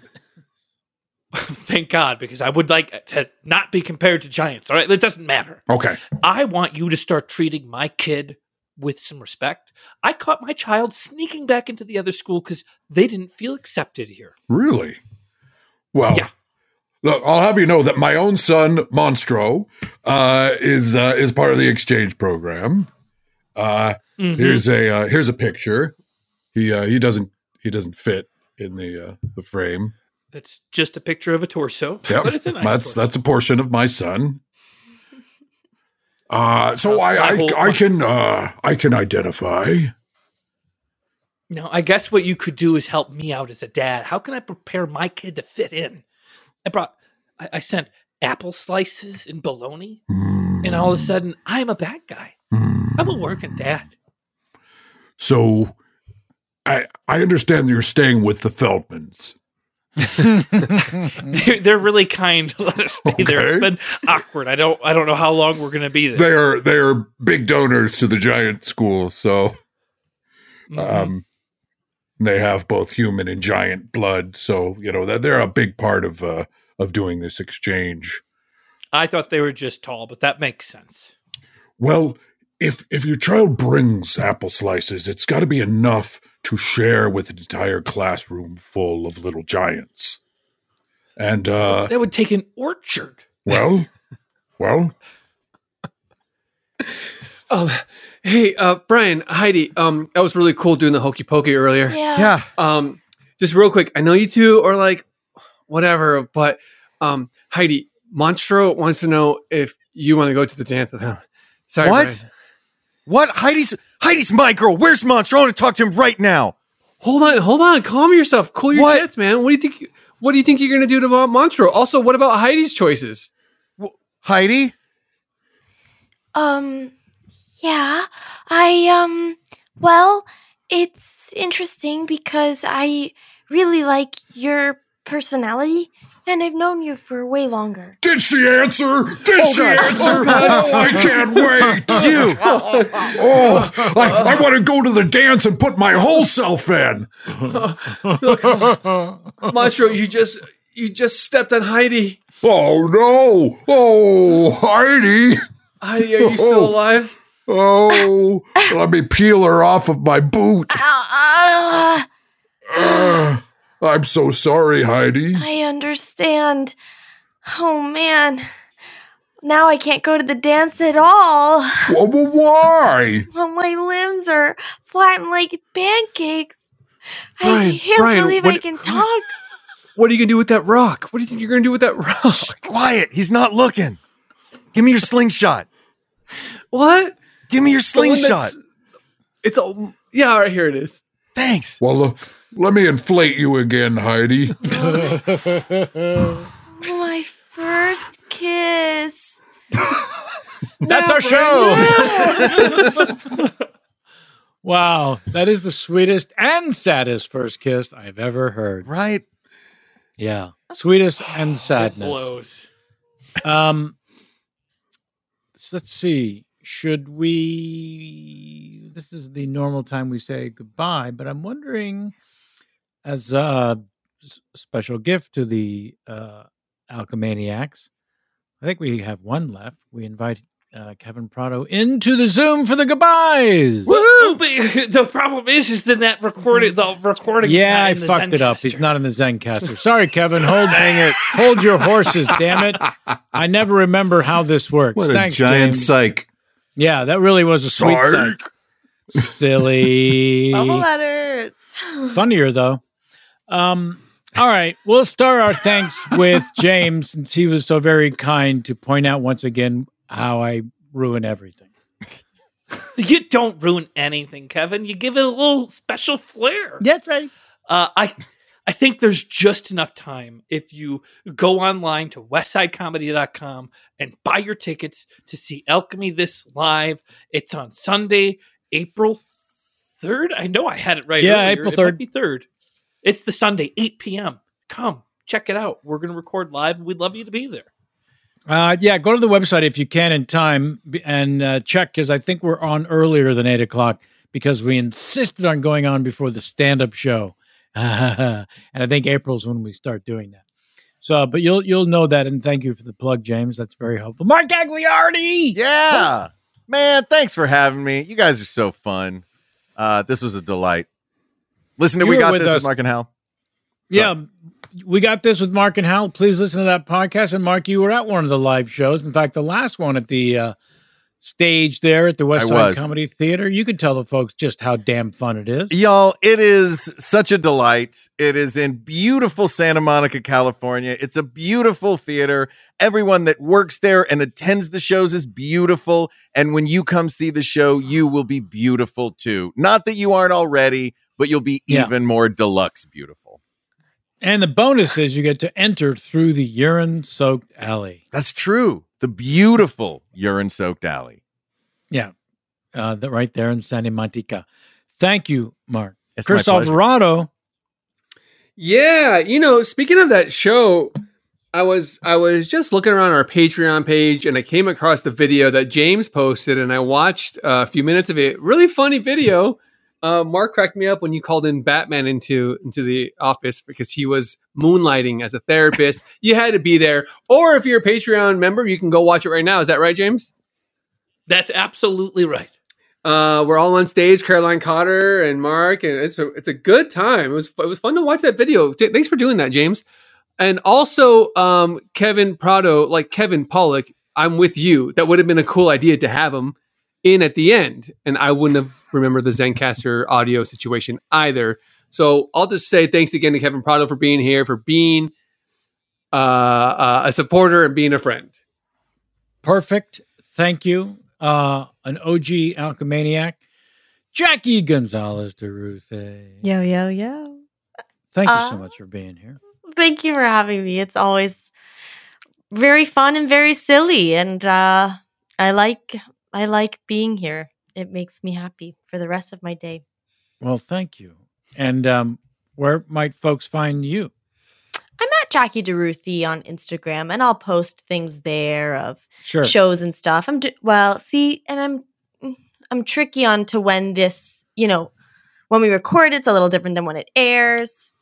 [laughs] thank God, because I would like to not be compared to giants. All right, it doesn't matter. Okay. I want you to start treating my kid with some respect. I caught my child sneaking back into the other school because they didn't feel accepted here. Really? Well, Yeah. look, I'll have you know that my own son, Monstro, uh, is uh, is part of the exchange program. Uh, Mhm. Here's a uh, here's a picture. He uh, he doesn't he doesn't fit in the uh, the frame. It's just a picture of a torso, Yep. but it's a nice that's torso. that's a portion of my son. [laughs] Uh, so Uh, I I, whole- I can uh, I can identify. Now, I guess what you could do is help me out as a dad. How can I prepare my kid to fit in? I brought, I, I sent apple slices and bologna, and all of a sudden, I'm a bad guy. I'm a working dad. So I I understand you're staying with the Feldmans. They're, they're really kind to let us stay there. It's Okay. been awkward. I don't, I don't know how long we're going to be there. They are they are big donors to the giant school, so um, they have both human and giant blood. So you know they're, they're a big part of uh, of doing this exchange. I thought they were just tall, but that makes sense. Well, if if your child brings apple slices, it's got to be enough to share with an entire classroom full of little giants. And uh, that would take an orchard. well, [laughs] well, Um, hey, uh, Brian, Heidi, um, that was really cool doing the hokey pokey earlier. Yeah. Yeah. Um, just real quick, I know you two are like, whatever, but um, Heidi, Monstro wants to know if you want to go to the dance with him. Sorry, What? Brian. What? Heidi's Heidi's my girl. Where's Monster? I want to talk to him right now. Hold on, hold on, calm yourself, cool your What? jets, man. What do you think? What do you think you're gonna do to Mon- Monstro? Also, what about Heidi's choices? Heidi? Um, yeah, I, um, well, it's interesting because I really like your personality and I've known you for way longer. did she answer? Did Oh, she God. answer? Oh, Oh, I can't wait. [laughs] You. Oh, I, I want to go to the dance and put my whole self in. Look, Monstro, you just you just stepped on Heidi. Oh no! Oh, Heidi! Heidi, are you still alive? Oh, let me peel her off of my boot. Uh, Uh, I'm so sorry, Heidi. I understand. Oh man. Now I can't go to the dance at all. Wh- wh- Why? Well, my limbs are flattened like pancakes. Brian, I can't Brian, believe what- I can talk. [laughs] What are you gonna do with that rock? What do you think you're gonna do with that rock? Quiet. He's not looking. Give me your slingshot. What? Give me your The one that's- slingshot. It's all yeah. All right, here it is. Thanks. Well, uh, let me inflate you again, Heidi. [laughs] My first kiss. [laughs] That's our show. [laughs] wow, that is the sweetest and saddest first kiss I've ever heard. Right? Yeah, sweetest and [sighs] sadness. blows. Um, so let's see. Should we? This is the normal time we say goodbye, but I'm wondering, as a special gift to the uh, Alchemaniacs, I think we have one left. We invite uh, Kevin Prado into the Zoom for the goodbyes. Oh, but [laughs] the problem is, is then that recorded the [laughs] recording. Yeah, I fucked it up. He's not in the Zencastr. Sorry, Kevin. Hold, [laughs] dang it. Hold your horses, damn it. I never remember how this works. What a Thanks, giant James. psych. Yeah, that really was a sweet Psych. psych. Silly. Bubble letters. Funnier though. Um, all right, we'll start our thanks [laughs] with James, since he was so very kind to point out once again how I ruin everything. [laughs] You don't ruin anything, Kevin. You give it a little special flair. That's right. Uh, I I think there's just enough time if you go online to westsidecomedy.com and buy your tickets to see Alchemy this live. It's on Sunday, April 3rd. I know I had it right. Yeah, earlier. April It might 3rd. be 3rd. It's the Sunday, 8 p.m. Come check it out. We're going to record live and we'd love you to be there. Uh, yeah, go to the website if you can in time and uh, check because I think we're on earlier than eight o'clock because we insisted on going on before the stand-up show, [laughs] and I think April's when we start doing that. So, but you'll you'll know that, and thank you for the plug, James. That's very helpful. Mark Gagliardi. Yeah. Man, thanks for having me. You guys are so fun. Uh, this was a delight. Listen to You We Got with This us. with Mark and Hal. Yeah, we got this with Mark and Hal. Please listen to that podcast. And Mark, you were at one of the live shows. In fact, the last one at the uh, stage there at the West Side. Comedy Theater. You could tell the folks just how damn fun it is. Y'all, it is such a delight. It is in beautiful Santa Monica, California. It's a beautiful theater. Everyone that works there and attends the shows is beautiful. And when you come see the show, you will be beautiful too. Not that you aren't already, but you'll be Yeah. even more deluxe beautiful. And the bonus is you get to enter through the urine soaked alley. That's true. The beautiful urine soaked alley. Yeah. Uh, that right there in Santa Monica. Thank you, Mark. It's my Chris pleasure. Alvarado. Yeah, you know, speaking of that show, I was I was just looking around our Patreon page and I came across the video that James posted and I watched uh, a few minutes of it. Really funny video. [laughs] Uh, Mark cracked me up when you called in Batman into into the office because he was moonlighting as a therapist. [laughs] you had to be there, or if you're a Patreon member, you can go watch it right now. Is that right, James? That's absolutely right. Uh, we're all on stage, Caroline Cotter and Mark, and it's a, it's a good time. It was it was fun to watch that video. Thanks for doing that, James. And also, um, Kevin Prado, like Kevin Pollak, I'm with you. That would have been a cool idea to have him in at the end, and I wouldn't have remembered the Zencastr audio situation either. So I'll just say thanks again to Kevin Prado for being here, for being uh, uh, a supporter and being a friend. Perfect. Thank you. Uh, an OG alchemaniac, Jackie Gonzalez de Ruthe. Yo, yo, yo. Thank you so Uh, much for being here. Thank you for having me. It's always very fun and very silly, and uh, I like I like being here. It makes me happy for the rest of my day. Well, thank you. And um, where might folks find you? I'm at Jackie DeRuthi on Instagram, and I'll post things there of Sure. shows and stuff. I'm do- well, see, and I'm I'm tricky on to when this, you know, when we record, it's a little different than when it airs.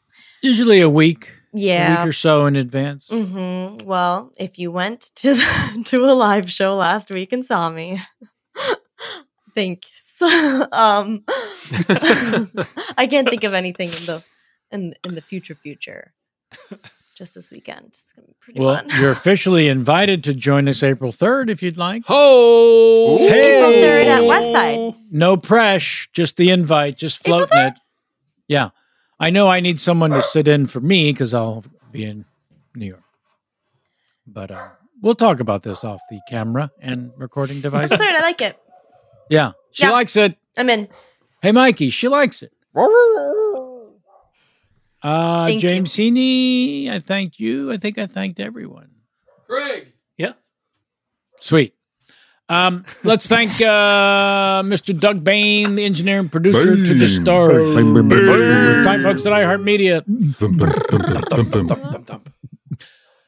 Usually a week, a Yeah. week or so in advance. hmm Well, if you went to the, [laughs] to a live show last week and saw me, [laughs] thanks. um, [laughs] I can't think of anything in the in in the future future. Just this weekend, it's gonna be pretty Well, fun. you're officially invited to join us April 3rd if you'd like. Oh, April 3rd at West Side. No press, just the invite, just floating it. Yeah. I know I need someone to sit in for me because I'll be in New York. But uh, we'll talk about this off the camera and recording [laughs] device. Third, I like it. yeah, she Yeah. likes it. I'm in. Hey, Mikey, she likes it. [laughs] Uh, Thank you. James Heaney, I thanked you. I think I thanked everyone. Craig. Yeah. Sweet. Um, let's thank uh, Mr. Doug Bain, the engineer and producer to the stars. Fine folks at iHeartMedia.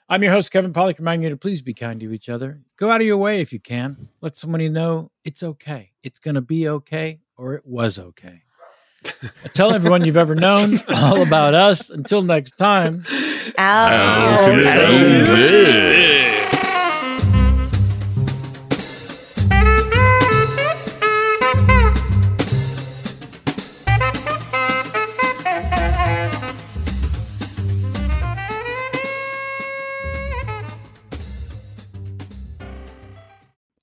I'm your host, Kevin Pollak, reminding you to please be kind to each other. Go out of your way if you can. Let somebody know it's okay. It's going to be okay, or it was okay. [laughs] Tell everyone you've ever known [laughs] all about us. Until next time.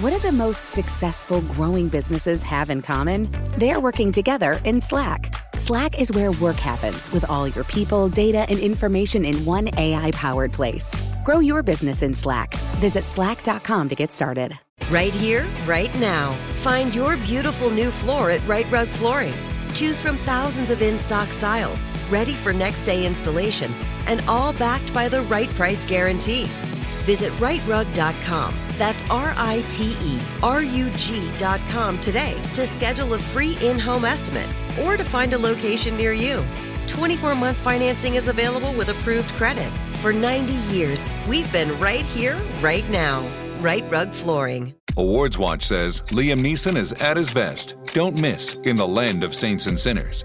What do the most successful growing businesses have in common? They're working together in Slack. Slack is where work happens with all your people, data, and information in one AI powered place. Grow your business in Slack. Visit slack.com to get started. Right here, right now. Find your beautiful new floor at Rite Rug Flooring. Choose from thousands of in stock styles, ready for next day installation, and all backed by the right price guarantee. Visit riterug.com. That's R I T E R U G dot com today to schedule a free in home estimate or to find a location near you. 24 month financing is available with approved credit. For 90 years, we've been right here, right now. Rite Rug Flooring. Awards Watch says Liam Neeson is at his best. Don't miss in the land of saints and sinners.